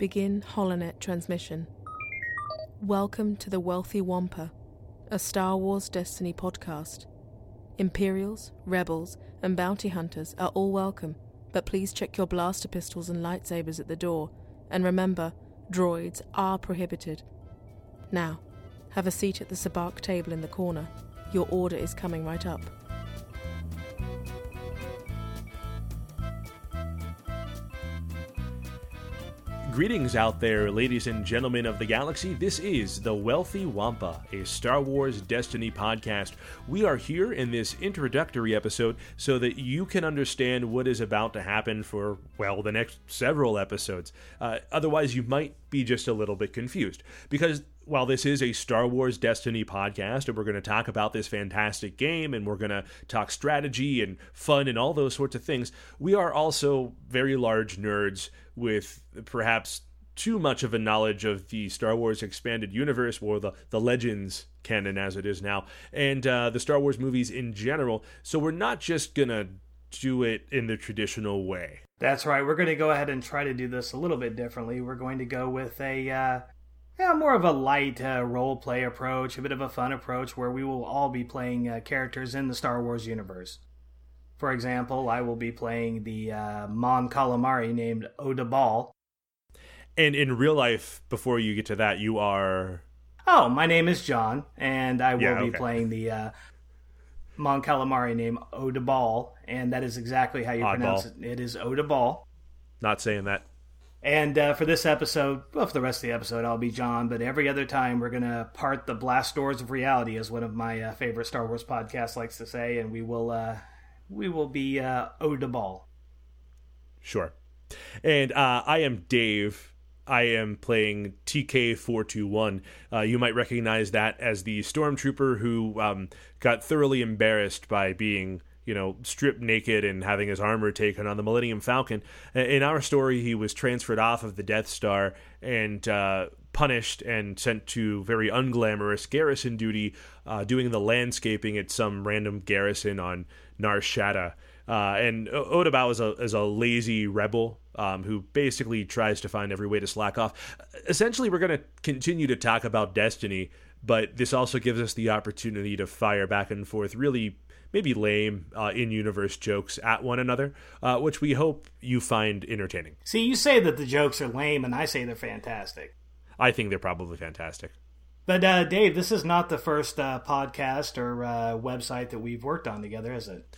Begin Holonet transmission. Welcome to the Wealthy Wampa, a Star Wars Destiny podcast. Imperials, rebels, and bounty hunters are all welcome, but please check your blaster pistols and lightsabers at the door, and remember, droids are prohibited. Now, have a seat at the sabacc table in the corner. Your order is coming right up. Greetings out there, ladies and gentlemen of the galaxy. This is The Wealthy Wampa, a Star Wars Destiny podcast. We are here in this introductory episode so that you can understand what is about to happen for, well, the next several episodes. Uh, otherwise, you might be just a little bit confused. Because while this is a Star Wars Destiny podcast, and we're going to talk about this fantastic game, and we're going to talk strategy and fun and all those sorts of things, we are also very large nerds with perhaps too much of a knowledge of the Star Wars expanded universe or the, the Legends canon as it is now, and uh, the Star Wars movies in general. So we're not just going to do it in the traditional way. That's right. We're going to go ahead and try to do this a little bit differently. We're going to go with a uh, yeah, more of a light uh, role play approach, a bit of a fun approach where we will all be playing uh, characters in the Star Wars universe. For example, I will be playing the uh, Mon Calamari named Oda Ball. And in real life, before you get to that, you are. Oh, my name is John, and I will Yeah, be okay. playing the uh, Mon Calamari named Oda Ball, and that is exactly how you Oddball. pronounce it. It is Oda Ball. Not saying that. And uh, for this episode, well, for the rest of the episode, I'll be John. But every other time, we're gonna part the blast doors of reality, as one of my uh, favorite Star Wars podcasts likes to say, and we will uh, we will be uh, Oda Ball. Sure. And uh, I am Dave. I am playing TK421. Uh, you might recognize that as the stormtrooper who um, got thoroughly embarrassed by being, you know, stripped naked and having his armor taken on the Millennium Falcon. In our story, he was transferred off of the Death Star and uh, punished and sent to very unglamorous garrison duty, uh, doing the landscaping at some random garrison on Nar Shaddaa. Uh, and Odabao is a is a lazy rebel um, who basically tries to find every way to slack off. Essentially, we're going to continue to talk about Destiny, but this also gives us the opportunity to fire back and forth really maybe lame uh, in universe jokes at one another, uh, which we hope you find entertaining. See, you say that the jokes are lame, and I say they're fantastic. I think they're probably fantastic. But uh, Dave, this is not the first uh, podcast or uh, website that we've worked on together, is it?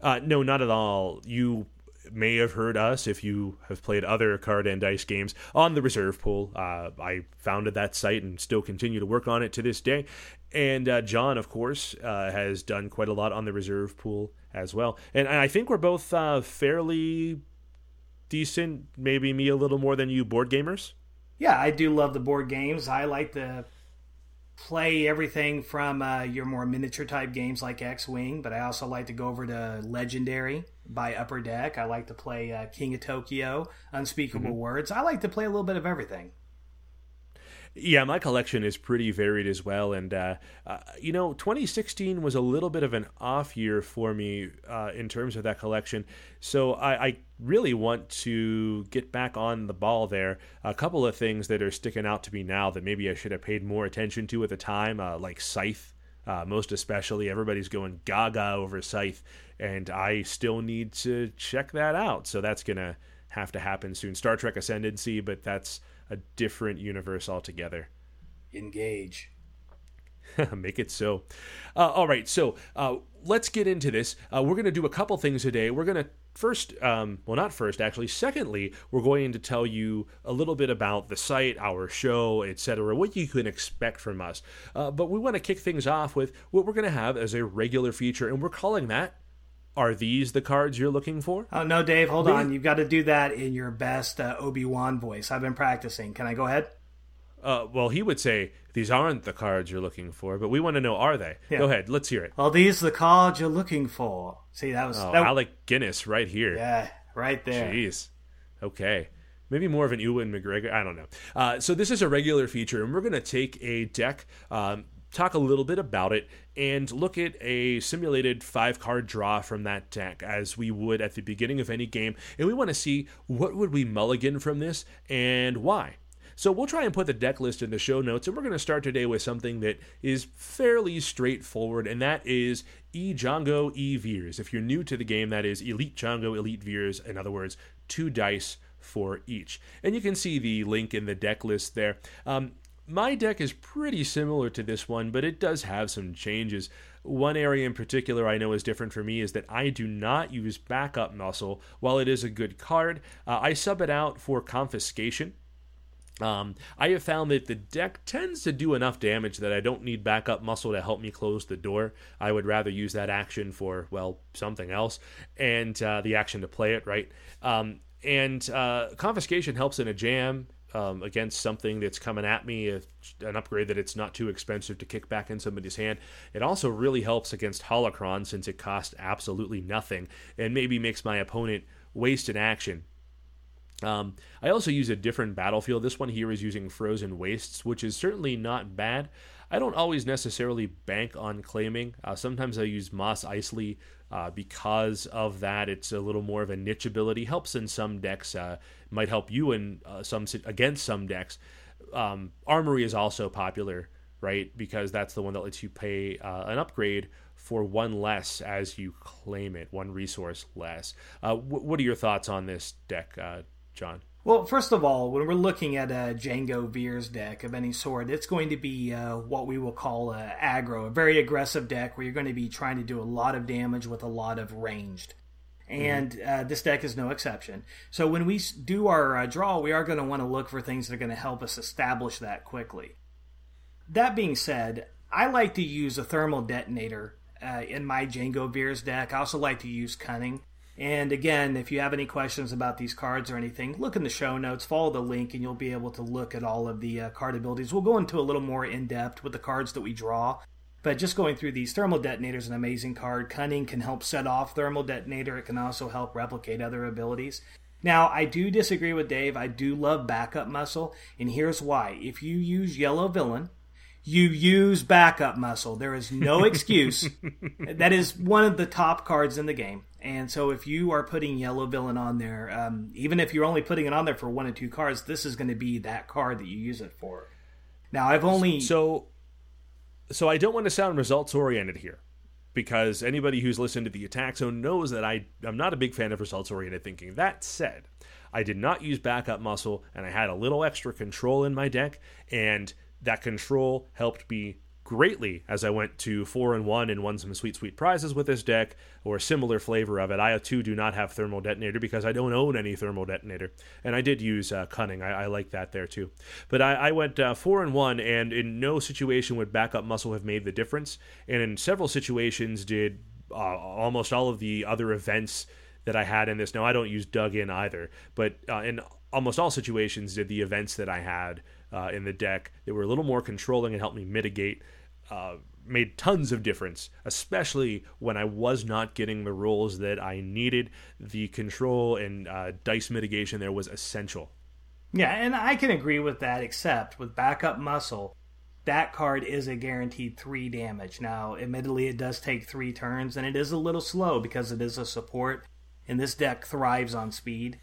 Uh, no, not at all. You may have heard us if you have played other card and dice games on the reserve pool. Uh, I founded that site and still continue to work on it to this day. And uh, John, of course, uh, has done quite a lot on the reserve pool as well. And I think we're both uh, fairly decent, maybe me a little more than you board gamers. Yeah, I do love the board games. I like to play everything from uh, your more miniature type games like X Wing, but I also like to go over to Legendary by Upper Deck. I like to play uh, King of Tokyo, Unspeakable Words. I like to play a little bit of everything. Yeah, my collection is pretty varied as well, and uh, uh, you know, 2016 was a little bit of an off year for me uh, in terms of that collection. So I, I really want to get back on the ball there. A couple of things that are sticking out to me now that maybe I should have paid more attention to at the time, uh, like Scythe. Uh, most especially, everybody's going gaga over Scythe, and I still need to check that out. So that's gonna have to happen soon. Star Trek Ascendancy, but that's a different universe altogether. Engage. Make it so. Uh, all right, so uh, let's get into this. Uh, we're going to do a couple things today. We're going to first, um, well, not first, actually. Secondly, we're going to tell you a little bit about the site, our show, etc., what you can expect from us. Uh, but we want to kick things off with what we're going to have as a regular feature, and we're calling that Are These the Cards You're Looking For? Oh, no, Dave, hold Really? on. You've got to do that in your best uh, Obi Wan voice. I've been practicing. Can I go ahead? Uh, well, he would say, These aren't the cards you're looking for, but we want to know, are they? Yeah. Go ahead, let's hear it. Are these the cards you're looking for. See, that was. Oh, that, Alec Guinness right here. yeah, right there. Jeez. Okay. Maybe more of an Ewan McGregor. I don't know. Uh, so this is a regular feature, and we're going to take a deck. Um, talk a little bit about it, and look at a simulated five card draw from that deck as we would at the beginning of any game. And we want to see what would we mulligan from this and why. So we'll try and put the deck list in the show notes, and we're going to start today with something that is fairly straightforward, and that is E Django E Veers. If you're new to the game, that is Elite Django, Elite Veers. In other words, two dice for each. And you can see the link in the deck list there. Um, my deck is pretty similar to this one, but it does have some changes. One area in particular I know is different for me is that I do not use backup muscle. While it is a good card, uh, I sub it out for confiscation. Um, I have found that the deck tends to do enough damage that I don't need backup muscle to help me close the door. I would rather use that action for, well, something else, and uh, the action to play it, right? Um, and uh, confiscation helps in a jam um, against something that's coming at me, an upgrade that it's not too expensive to kick back in somebody's hand. It also really helps against Holocron since it costs absolutely nothing and maybe makes my opponent waste an action um, I also use a different battlefield. This one here is using Frozen Wastes, which is certainly not bad. I don't always necessarily bank on claiming. Uh, sometimes I use Mos Eisley uh, because of that. It's a little more of a niche ability. Helps in some decks. Uh, might help you in uh, some against some decks. Um, Armory is also popular, right? Because that's the one that lets you pay uh, an upgrade for one less as you claim it, one resource less. Uh, what are your thoughts on this deck, John? Well, first of all, when we're looking at a Django Veers deck of any sort, it's going to be uh, what we will call a aggro, a very aggressive deck where you're going to be trying to do a lot of damage with a lot of ranged. And mm-hmm. uh, this deck is no exception. So when we do our uh, draw, we are going to want to look for things that are going to help us establish that quickly. That being said, I like to use a thermal detonator uh, in my Django Veers deck. I also like to use Cunning. And again, if you have any questions about these cards or anything, look in the show notes, follow the link, and you'll be able to look at all of the uh, card abilities. We'll go into a little more in depth with the cards that we draw. But just going through these, Thermal Detonator is an amazing card. Cunning can help set off Thermal Detonator, it can also help replicate other abilities. Now, I do disagree with Dave. I do love backup muscle, and here's why. If you use Yellow Villain, you use backup muscle. There is no excuse. that is one of the top cards in the game. And so if you are putting Yellow Villain on there, um, even if you're only putting it on there for one or two cards, this is going to be that card that you use it for. Now, I've only. So, so I don't want to sound results oriented here because anybody who's listened to the attack zone knows that I, I'm not a big fan of results oriented thinking. That said, I did not use backup muscle and I had a little extra control in my deck. And that control helped me greatly as I went to four and one and won some sweet, sweet prizes with this deck or a similar flavor of it. I too do not have thermal detonator because I don't own any thermal detonator, and I did use uh, cunning. I, I, like that there too. But I, I went uh, four and one, and in no situation would backup muscle have made the difference, and in several situations did uh, almost all of the other events that I had in this. Now I don't use dug in either, but uh, in almost all situations did the events that I had uh, in the deck that were a little more controlling and helped me mitigate. Uh, made tons of difference, especially when I was not getting the rolls that I needed. The control and uh, dice mitigation there was essential. Yeah, and I can agree with that, except with backup muscle, that card is a guaranteed three damage. Now, admittedly, it does take three turns, and it is a little slow because it is a support, and this deck thrives on speed.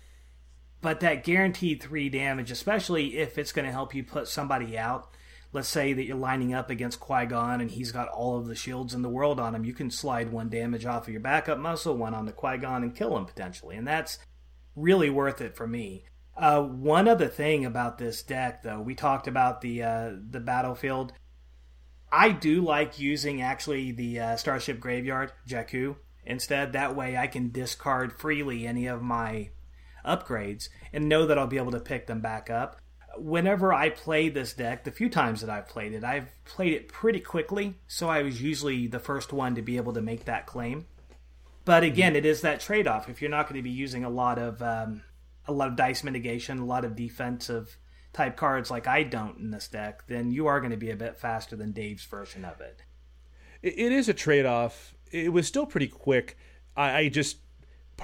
But that guaranteed three damage, especially if it's going to help you put somebody out. Let's say that you're lining up against Qui Gon and he's got all of the shields in the world on him. You can slide one damage off of your backup muscle, one onto Qui Gon, and kill him potentially. And that's really worth it for me. Uh, one other thing about this deck, though, we talked about the uh, the battlefield. I do like using actually the uh, Starship Graveyard Jakku instead. That way, I can discard freely any of my upgrades and know that I'll be able to pick them back up. Whenever I play this deck, the few times that I've played it, I've played it pretty quickly, so I was usually the first one to be able to make that claim. But again, it is that trade-off. If you're not going to be using a lot of um, a lot of dice mitigation, a lot of defensive type cards like I don't in this deck, then you are going to be a bit faster than Dave's version of it. It is a trade-off. It was still pretty quick. I, I just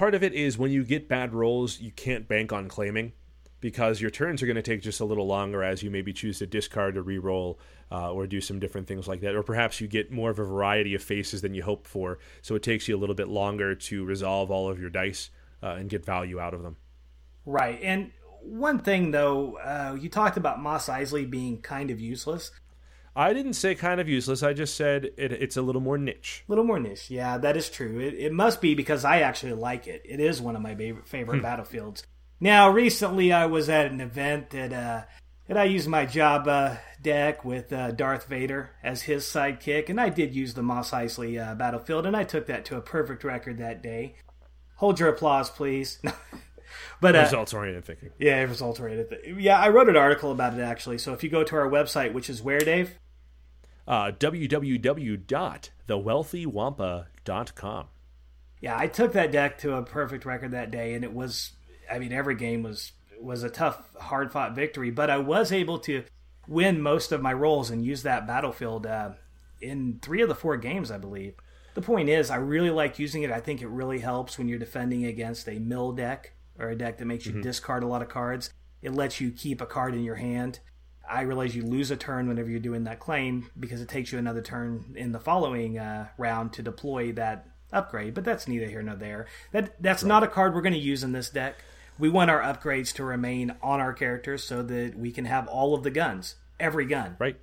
part of it is when you get bad rolls, you can't bank on claiming. because your turns are going to take just a little longer as you maybe choose to discard or re-roll uh, or do some different things like that. Or perhaps you get more of a variety of faces than you hoped for, so it takes you a little bit longer to resolve all of your dice uh, and get value out of them. Right. And one thing, though, uh, you talked about Mos Eisley being kind of useless. I didn't say kind of useless. I just said it, it's a little more niche. A little more niche. Yeah, that is true. It, it must be because I actually like it. It is one of my favorite, favorite hmm. battlefields. Now, recently I was at an event that uh, that I used my Jabba deck with uh, Darth Vader as his sidekick, and I did use the Mos Eisley uh, battlefield, and I took that to a perfect record that day. Hold your applause, please. but uh, results oriented thinking. Yeah, results oriented. Th- yeah, I wrote an article about it actually. So if you go to our website, which is where, Dave? Uh, www.thewealthywampa.com. Yeah, I took that deck to a perfect record that day, and it was. I mean, every game was was a tough, hard fought victory, but I was able to win most of my rolls and use that battlefield uh, in three of the four games, I believe. The point is, I really like using it. I think it really helps when you're defending against a mill deck or a deck that makes you mm-hmm. discard a lot of cards. It lets you keep a card in your hand. I realize you lose a turn whenever you're doing that claim because it takes you another turn in the following uh, round to deploy that upgrade. But that's neither here nor there. That that's right. not a card we're going to use in this deck we want our upgrades to remain on our characters so that we can have all of the guns, every gun. Right.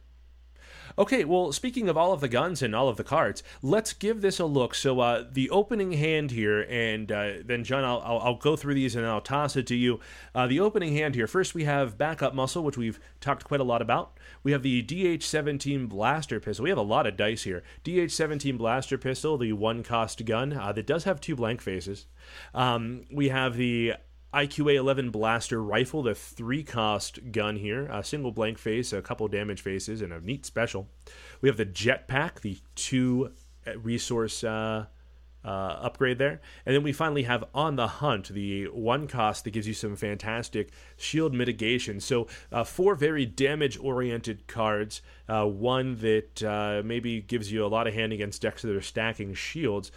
Okay, well, speaking of all of the guns and all of the cards, let's give this a look. So, uh, the opening hand here, and uh, then, John, I'll, I'll, I'll, go through these and I'll toss it to you. Uh, the opening hand here first, we have backup muscle, which we've talked quite a lot about. We have the DH 17 blaster pistol. We have a lot of dice here. DH 17 blaster pistol, the one cost gun uh, that does have two blank faces. Um, we have the IQA 11 blaster rifle, the three cost gun here, a single blank face, a couple damage faces, and a neat special. We have the jetpack, the two uh, resource uh, uh, upgrade there. And then we finally have On the Hunt, the one cost that gives you some fantastic shield mitigation. So, uh, four very damage oriented cards, uh, one that uh, maybe gives you a lot of hand against decks that are stacking shields.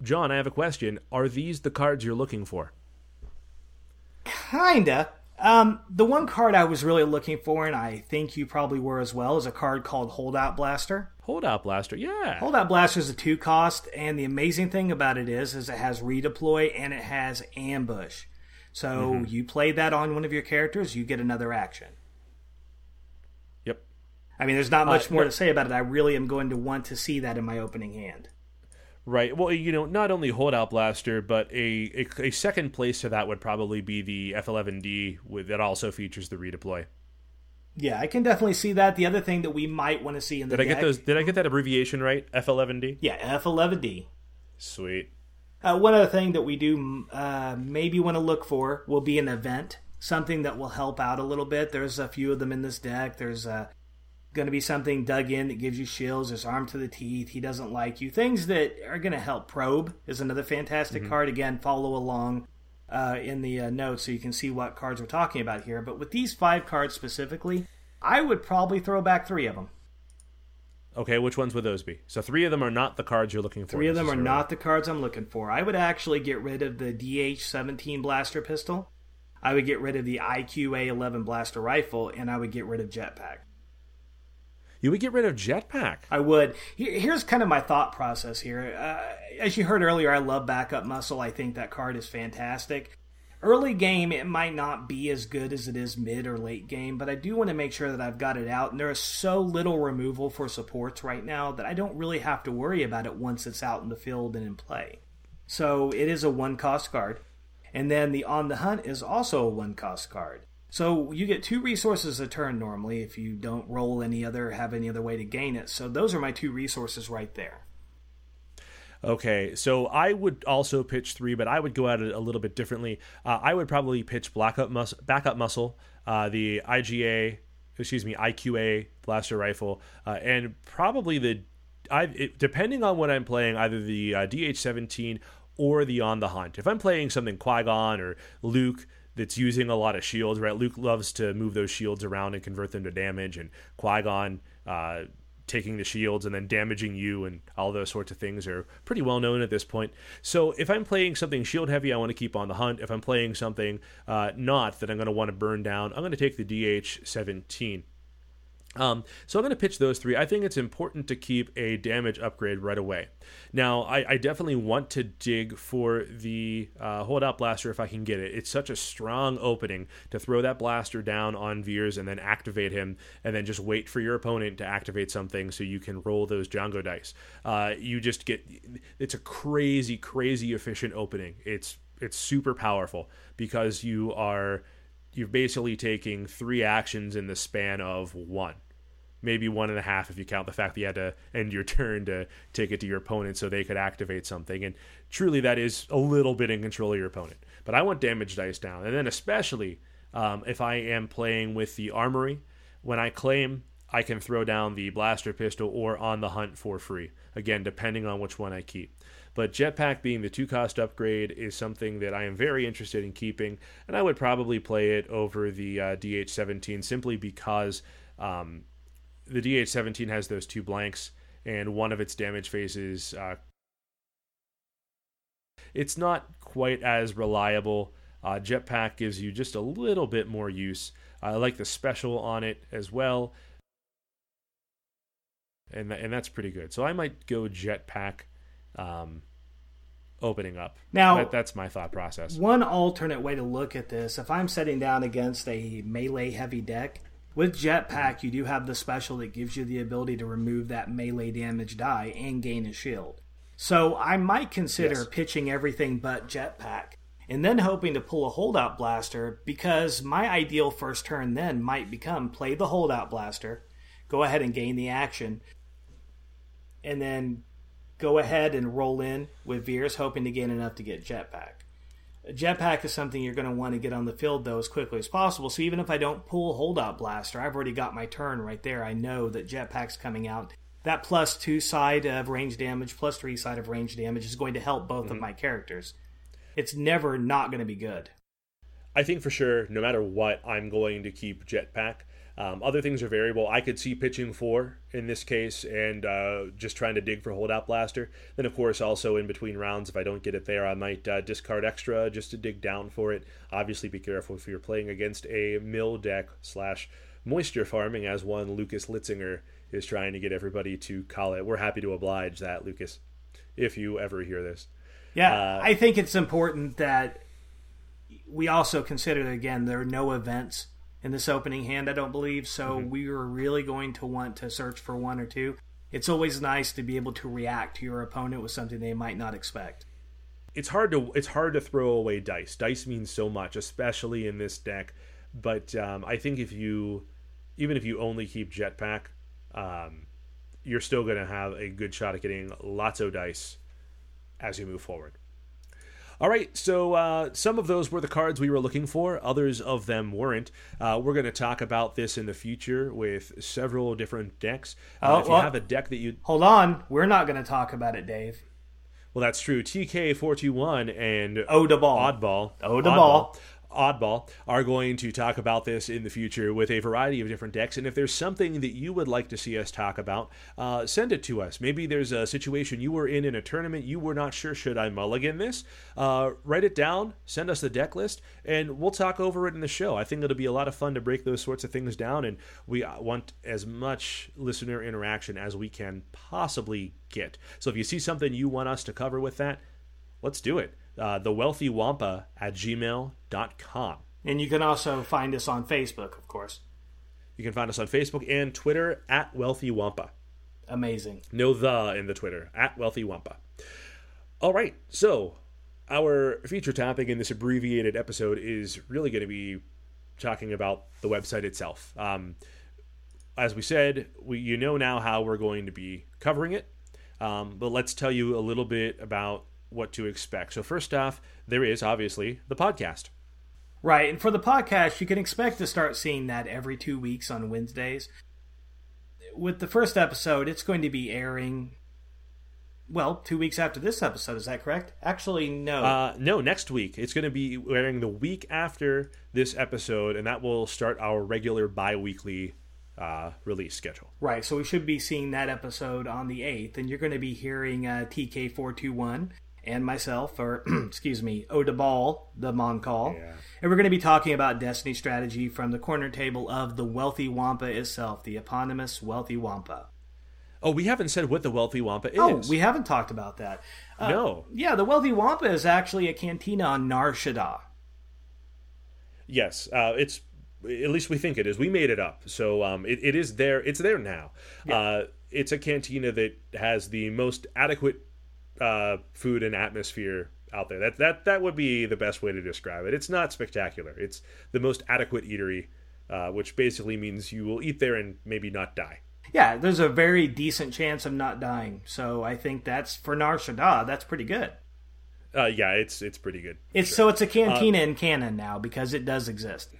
John, I have a question. Are these the cards you're looking for? Kinda. Um, the one card I was really looking for, and I think you probably were as well, is a card called Holdout Blaster. Holdout Blaster, yeah. Holdout Blaster is a two cost, and the amazing thing about it is, is it has redeploy and it has ambush. So mm-hmm. you play that on one of your characters, you get another action. Yep. I mean, there's not much uh, more to say about it. I really am going to want to see that in my opening hand. Right. Well, you know, not only holdout blaster, but a, a, a second place to that would probably be the F11D with that also features the redeploy. Yeah, I can definitely see that. The other thing that we might want to see in the did deck, I get those? Did I get that abbreviation right? F11D. Yeah, F11D. Sweet. Uh, one other thing that we do uh, maybe want to look for will be an event, something that will help out a little bit. There's a few of them in this deck. There's uh, going to be something dug in that gives you shields. There's arm to the teeth. He doesn't like you. Things that are going to help. Probe is another fantastic mm-hmm. card. Again, follow along uh, in the uh, notes so you can see what cards we're talking about here. But with these five cards specifically, I would probably throw back three of them. Okay, which ones would those be? So three of them are not the cards you're looking for. Three of them are not the cards I'm looking for. I would actually get rid of the DH-17 blaster pistol. I would get rid of the IQA-11 blaster rifle, and I would get rid of jetpack. You would get rid of Jetpack. I would. Here's kind of my thought process here. Uh, as you heard earlier, I love backup muscle. I think that card is fantastic. Early game, it might not be as good as it is mid or late game, but I do want to make sure that I've got it out. And there is so little removal for supports right now that I don't really have to worry about it once it's out in the field and in play. So it is a one cost card. And then the On the Hunt is also a one cost card. So you get two resources a turn normally if you don't roll any other, have any other way to gain it. So those are my two resources right there. Okay, so I would also pitch three, but I would go at it a little bit differently. Uh, I would probably pitch backup, mus- backup muscle, uh, the IGA, excuse me, IQA blaster rifle, uh, and probably the, I, it, depending on what I'm playing, either the uh, DH17 or the On the Hunt. If I'm playing something Qui Gon or Luke, that's using a lot of shields, right? Luke loves to move those shields around and convert them to damage, and Qui Gon uh, taking the shields and then damaging you and all those sorts of things are pretty well known at this point. So if I'm playing something shield heavy, I want to keep on the hunt. If I'm playing something uh, not that I'm going to want to burn down, I'm going to take the DH 17. Um, so I'm going to pitch those three. I think it's important to keep a damage upgrade right away. Now, I, I definitely want to dig for the uh, holdout blaster if I can get it. It's such a strong opening to throw that blaster down on Veers and then activate him, and then just wait for your opponent to activate something so you can roll those Django dice. Uh, you just get it's a crazy, crazy efficient opening. It's it's super powerful because you are you're basically taking three actions in the span of one maybe one and a half if you count the fact that you had to end your turn to take it to your opponent so they could activate something. And truly, that is a little bit in control of your opponent. But I want damage dice down. And then, especially um, if I am playing with the armory, when I claim, I can throw down the blaster pistol or on the hunt for free. Again, depending on which one I keep. But Jetpack being the two cost upgrade is something that I am very interested in keeping, and I would probably play it over the uh, DH 17 simply because um, the DH17 has those two blanks, and one of its damage phases. Uh, it's not quite as reliable. Uh, Jetpack gives you just a little bit more use. I like the special on it as well, and and that's pretty good. So I might go Jetpack. Um, opening up. Now, that, that's my thought process. One alternate way to look at this, if I'm setting down against a melee heavy deck, with Jetpack, you do have the special that gives you the ability to remove that melee damage die and gain a shield. So I might consider yes. pitching everything but Jetpack and then hoping to pull a holdout blaster because my ideal first turn then might become play the holdout blaster, go ahead and gain the action, and then go ahead and roll in with Veers, hoping to gain enough to get Jetpack jetpack is something you're going to want to get on the field though as quickly as possible. So even if I don't pull holdout blaster, I've already got my turn right there. I know that jetpack's coming out. That plus two side of range damage, plus three side of range damage is going to help both mm-hmm. of my characters. It's never not going to be good. I think for sure, no matter what, I'm going to keep jetpack. Um, other things are variable. I could see pitching four in this case and uh, just trying to dig for holdout blaster. Then, of course, also in between rounds, if I don't get it there, I might uh, discard extra just to dig down for it. Obviously, be careful if you're playing against a mill deck slash moisture farming, as one Lucas Litzinger is trying to get everybody to call it. We're happy to oblige that, Lucas, if you ever hear this. Yeah, uh, I think it's important that we also consider that, again, there are no events in this opening hand, I don't believe. So mm-hmm. we were really going to want to search for one or two. It's always nice to be able to react to your opponent with something they might not expect. It's hard to it's hard to throw away dice. Dice means so much, especially in this deck. But um, I think if you even if you only keep jetpack, um, you're still going to have a good shot at getting lots of dice as you move forward. All right, so uh, some of those were the cards we were looking for, others of them weren't. Uh, we're going to talk about this in the future with several different decks. Uh, oh, if you well, have a deck that you. Hold on, we're not going to talk about it, Dave. Well, that's true. TK421 and. Oddball. Odaball. Oddball are going to talk about this in the future with a variety of different decks. And if there's something that you would like to see us talk about, uh, send it to us. Maybe there's a situation you were in in a tournament, you were not sure, should I mulligan this? Uh, write it down, send us the deck list, and we'll talk over it in the show. I think it'll be a lot of fun to break those sorts of things down, and we want as much listener interaction as we can possibly get. So if you see something you want us to cover with that, let's do it uh, wampa at gmail.com. And you can also find us on Facebook, of course. You can find us on Facebook and Twitter at Wealthy Wampa. Amazing. No the in the Twitter at Wealthy Wampa. All right, so our feature topic in this abbreviated episode is really going to be talking about the website itself. Um, as we said, we you know now how we're going to be covering it, um, but let's tell you a little bit about what to expect. So, first off, there is obviously the podcast. Right. And for the podcast, you can expect to start seeing that every two weeks on Wednesdays. With the first episode, it's going to be airing, well, two weeks after this episode. Is that correct? Actually, no. Uh, no, next week. It's going to be airing the week after this episode, and that will start our regular bi weekly uh, release schedule. Right, so we should be seeing that episode on the 8th, and you're going to be hearing uh, TK421 and myself, or excuse me, Odeball, the Mon Cal. Yeah. And we're going to be talking about Destiny strategy from the corner table of the Wealthy Wampa itself, the eponymous Wealthy Wampa. Oh, we haven't said what the Wealthy Wampa is. Oh, we haven't talked about that. Uh, no. Yeah, the Wealthy Wampa is actually a cantina on Nar Shaddaa. Yes, uh, it's at least we think it is. We made it up, so um, it, it is there. It's there now. Yeah. Uh, it's a cantina that has the most adequate uh, food and atmosphere out there. That that that would be the best way to describe it. It's not spectacular. It's the most adequate eatery, uh, which basically means you will eat there and maybe not die. Yeah, there's a very decent chance of not dying. So I think that's for Nar Shaddaa, that's pretty good. Uh, yeah, it's it's pretty good. It's sure. so it's a cantina uh, in canon now because it does exist.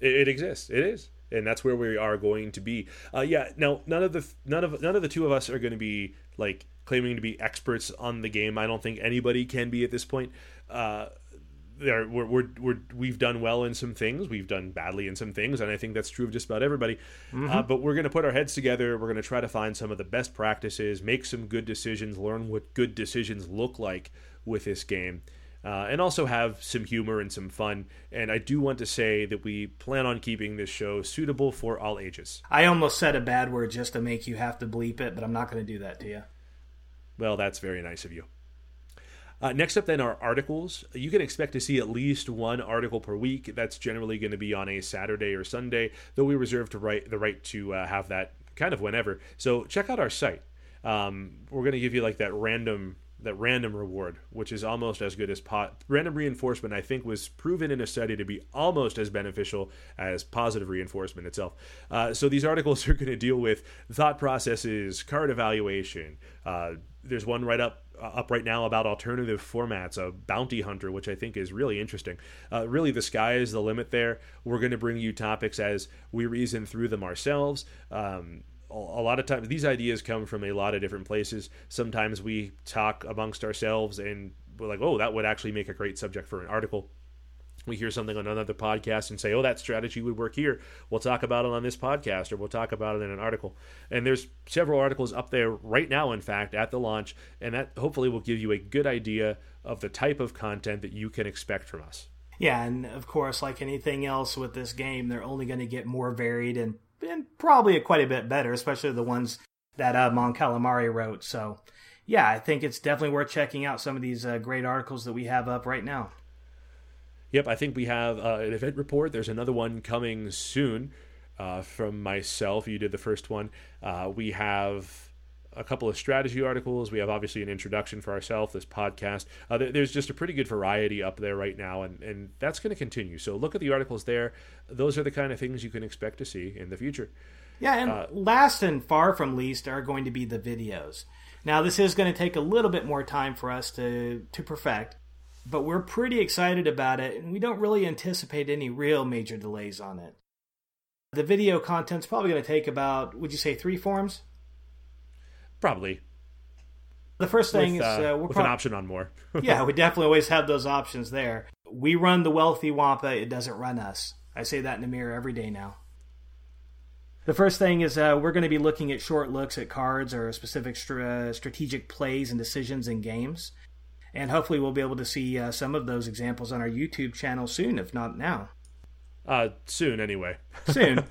It, it, exists. It is, and that's where we are going to be. Uh, yeah. Now, none of the none of none of the two of us are going to be like claiming to be experts on the game. I don't think anybody can be at this point. Uh, there, we're, we're, we're, we've done well in some things, we've done badly in some things, and I think that's true of just about everybody. Mm-hmm. Uh, but we're going to put our heads together. We're going to try to find some of the best practices, make some good decisions, learn what good decisions look like with this game. Uh, and also have some humor and some fun. And I do want to say that we plan on keeping this show suitable for all ages. I almost said a bad word just to make you have to bleep it, but I'm not going to do that to you. Well, that's very nice of you. Uh, next up, then, are articles. You can expect to see at least one article per week. That's generally going to be on a Saturday or Sunday, though we reserve to write the right to uh, have that kind of whenever. So check out our site. Um, we're going to give you like that random that random reward, which is almost as good as pot. Random reinforcement, I think, was proven in a study to be almost as beneficial as positive reinforcement itself. Uh, so these articles are going to deal with thought processes, card evaluation. Uh, there's one right up uh, up right now about alternative formats, a bounty hunter, which I think is really interesting. Uh, really, the sky is the limit there. We're going to bring you topics as we reason through them ourselves. Um, a lot of times these ideas come from a lot of different places. Sometimes we talk amongst ourselves and we're like, oh, that would actually make a great subject for an article. We hear something on another podcast and say, oh, that strategy would work here. We'll talk about it on this podcast or we'll talk about it in an article. And there's several articles up there right now, in fact, at the launch. And that hopefully will give you a good idea of the type of content that you can expect from us. Yeah, and of course, like anything else with this game, they're only going to get more varied and and probably quite a bit better, especially the ones that uh, Mon Calamari wrote. So, yeah, I think it's definitely worth checking out some of these uh, great articles that we have up right now. Yep, I think we have uh, an event report. There's another one coming soon uh, from myself. You did the first one. Uh, we have a couple of strategy articles. We have obviously an introduction for ourselves, this podcast. Uh, there's just a pretty good variety up there right now, and, and that's going to continue. So look at the articles there. Those are the kind of things you can expect to see in the future. Yeah, and uh, last and far from least are going to be the videos. Now, this is going to take a little bit more time for us to, to perfect, but we're pretty excited about it, and we don't really anticipate any real major delays on it. The video content's probably going to take about, would you say, three forms? Probably. The first thing with, is uh, with prob- an option on more. yeah, we definitely always have those options there. We run the wealthy Wampa; it doesn't run us. I say that in the mirror every day now. The first thing is uh, we're going to be looking at short looks at cards or specific strategic plays and decisions in games. And hopefully, we'll be able to see uh, some of those examples on our YouTube channel soon, if not now. Uh, soon, anyway. Soon.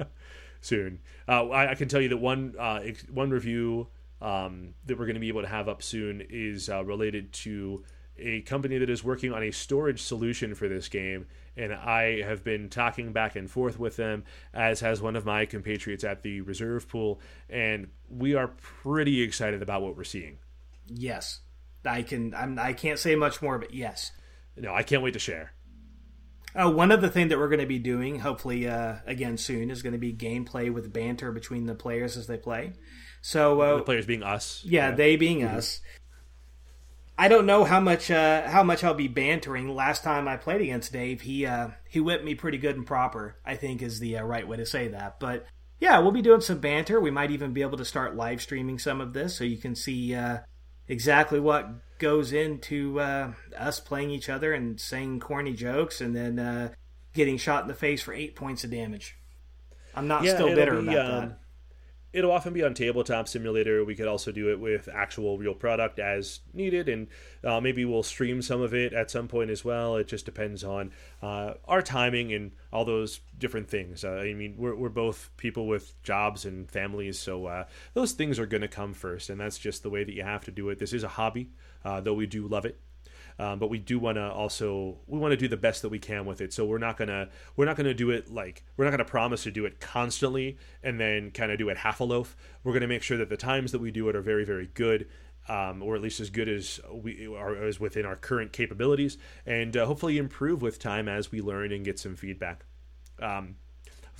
soon. Uh, I, I, can tell you that one uh, ex- one review um, that we're going to be able to have up soon is uh, related to a company that is working on a storage solution for this game. And I have been talking back and forth with them, as has one of my compatriots at the reserve pool. And we are pretty excited about what we're seeing. Yes. I can I'm, I can't say much more, but yes. No, I can't wait to share. Uh, one other thing that we're going to be doing, hopefully uh, again soon, is going to be gameplay with banter between the players as they play. So uh, the players being us, yeah, yeah. they being mm-hmm. us. I don't know how much uh, how much I'll be bantering. Last time I played against Dave, he uh, he whipped me pretty good and proper. I think is the uh, right way to say that. But yeah, we'll be doing some banter. We might even be able to start live streaming some of this, so you can see exactly what goes into uh, us playing each other and saying corny jokes and then uh, getting shot in the face for eight points of damage. I'm not yeah, still bitter be, about um, that it'll often be on tabletop simulator. We could also do it with actual real product as needed and uh, maybe we'll stream some of it at some point as well. It just depends on uh, our timing and all those different things. Uh, i mean we're, we're both people with jobs and families so uh, those things are going to come first and that's just the way that you have to do it. This is a hobby uh, though we do love it um, but we do want to also we want to do the best that we can with it. So we're not gonna we're not gonna do it like we're not gonna promise to do it constantly and then kind of do it half a loaf. We're gonna make sure that the times that we do it are very very good. Um, or at least as good as we are as within our current capabilities, and uh, hopefully improve with time as we learn and get some feedback. Um,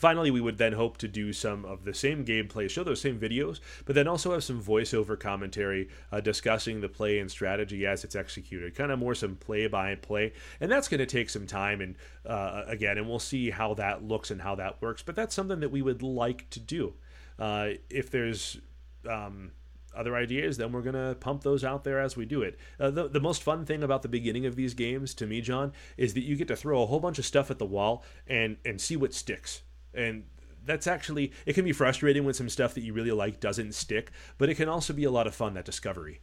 Finally, we would then hope to do some of the same gameplay, show those same videos, but then also have some voiceover commentary uh, discussing the play and strategy as it's executed. Kind of more some play by play. And that's going to take some time and uh, again, and we'll see how that looks and how that works. But that's something that we would like to do. Uh, if there's. Um, other ideas, then we're going to pump those out there as we do it. Uh, the, the most fun thing about the beginning of these games, to me, John, is that you get to throw a whole bunch of stuff at the wall and, and see what sticks and that's actually it can be frustrating when some stuff that you really like doesn't stick but it can also be a lot of fun that discovery.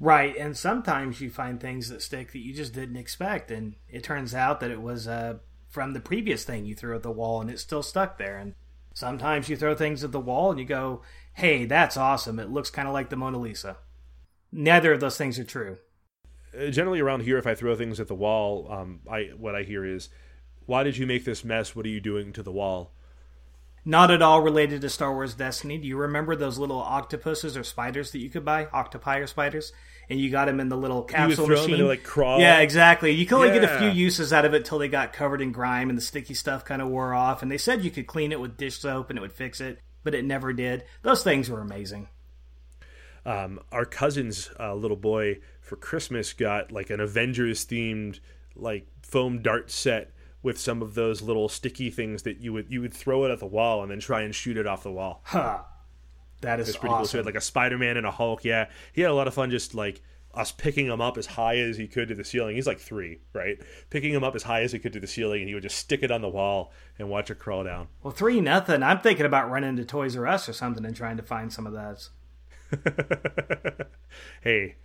Right and sometimes you find things that stick that you just didn't expect and it turns out that it was uh, from the previous thing you threw at the wall and it still stuck there and sometimes you throw things at the wall and you go hey that's awesome it looks kind of like the mona lisa. Neither of those things are true. Uh, generally around here if i throw things at the wall um, I what i hear is why did you make this mess? What are you doing to the wall? Not at all related to Star Wars Destiny. Do you remember those little octopuses or spiders that you could buy? Octopi or spiders? And you got them in the little capsule you machine. Them like crawl. Yeah, exactly. You could only yeah. get a few uses out of it till they got covered in grime and the sticky stuff kind of wore off. And they said you could clean it with dish soap and it would fix it, but it never did. Those things were amazing. Um, our cousin's uh, little boy for Christmas got like an Avengers themed like foam dart set with some of those little sticky things that you would you would throw it at the wall and then try and shoot it off the wall. Huh. That is pretty awesome. cool. So had like a Spider Man and a Hulk. Yeah, he had a lot of fun just like us picking him up as high as he could to the ceiling. He's like three, right? Picking him up as high as he could to the ceiling, and he would just stick it on the wall and watch it crawl down. Well, three nothing. I'm thinking about running to Toys R Us or something and trying to find some of those. hey,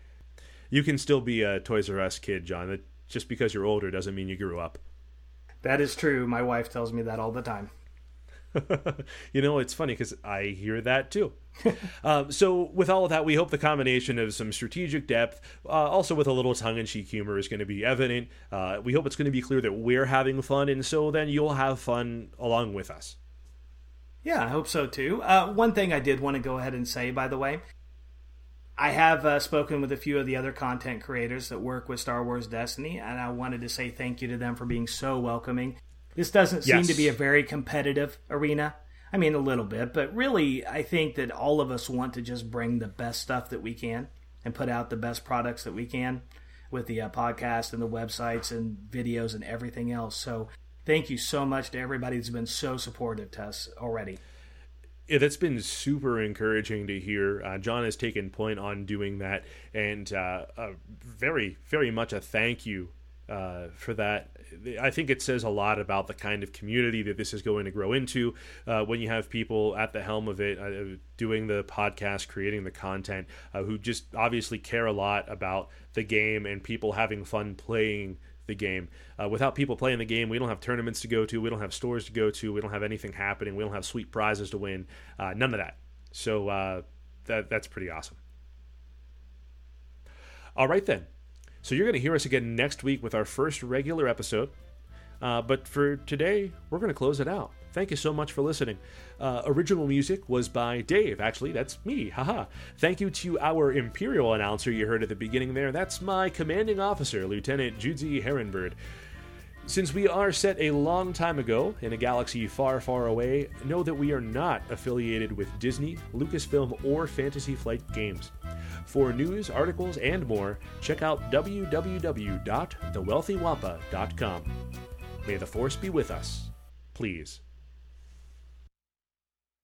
you can still be a Toys R Us kid, John. Just because you're older doesn't mean you grew up. That is true. My wife tells me that all the time. you know, it's funny because I hear that too. um, so, with all of that, we hope the combination of some strategic depth, uh, also with a little tongue in cheek humor, is going to be evident. Uh, we hope it's going to be clear that we're having fun, and so then you'll have fun along with us. Yeah, I hope so too. Uh, one thing I did want to go ahead and say, by the way, I have uh, spoken with a few of the other content creators that work with Star Wars Destiny, and I wanted to say thank you to them for being so welcoming. This doesn't seem yes. to be a very competitive arena. I mean, a little bit, but really, I think that all of us want to just bring the best stuff that we can and put out the best products that we can with the uh, podcast and the websites and videos and everything else. So, thank you so much to everybody who's been so supportive to us already yeah, that's been super encouraging to hear. Uh, John has taken point on doing that, and uh, very, very much a thank you uh, for that. I think it says a lot about the kind of community that this is going to grow into uh, when you have people at the helm of it, uh, doing the podcast, creating the content, uh, who just obviously care a lot about the game and people having fun playing the game. Uh, without people playing the game, we don't have tournaments to go to, we don't have stores to go to, we don't have anything happening, we don't have sweet prizes to win, uh, none of that. So uh, that that's pretty awesome. All right then. So you're going to hear us again next week with our first regular episode. Uh, but for today, we're going to close it out. Thank you so much for listening. Uh, original music was by Dave. Actually, that's me. Haha. Thank you to our Imperial announcer you heard at the beginning there. That's my commanding officer, Lieutenant Judzi Herrenbird. Since we are set a long time ago in a galaxy far, far away, know that we are not affiliated with Disney, Lucasfilm, or Fantasy Flight Games. For news, articles, and more, check out www.thewealthywampa.com. May the Force be with us. Please.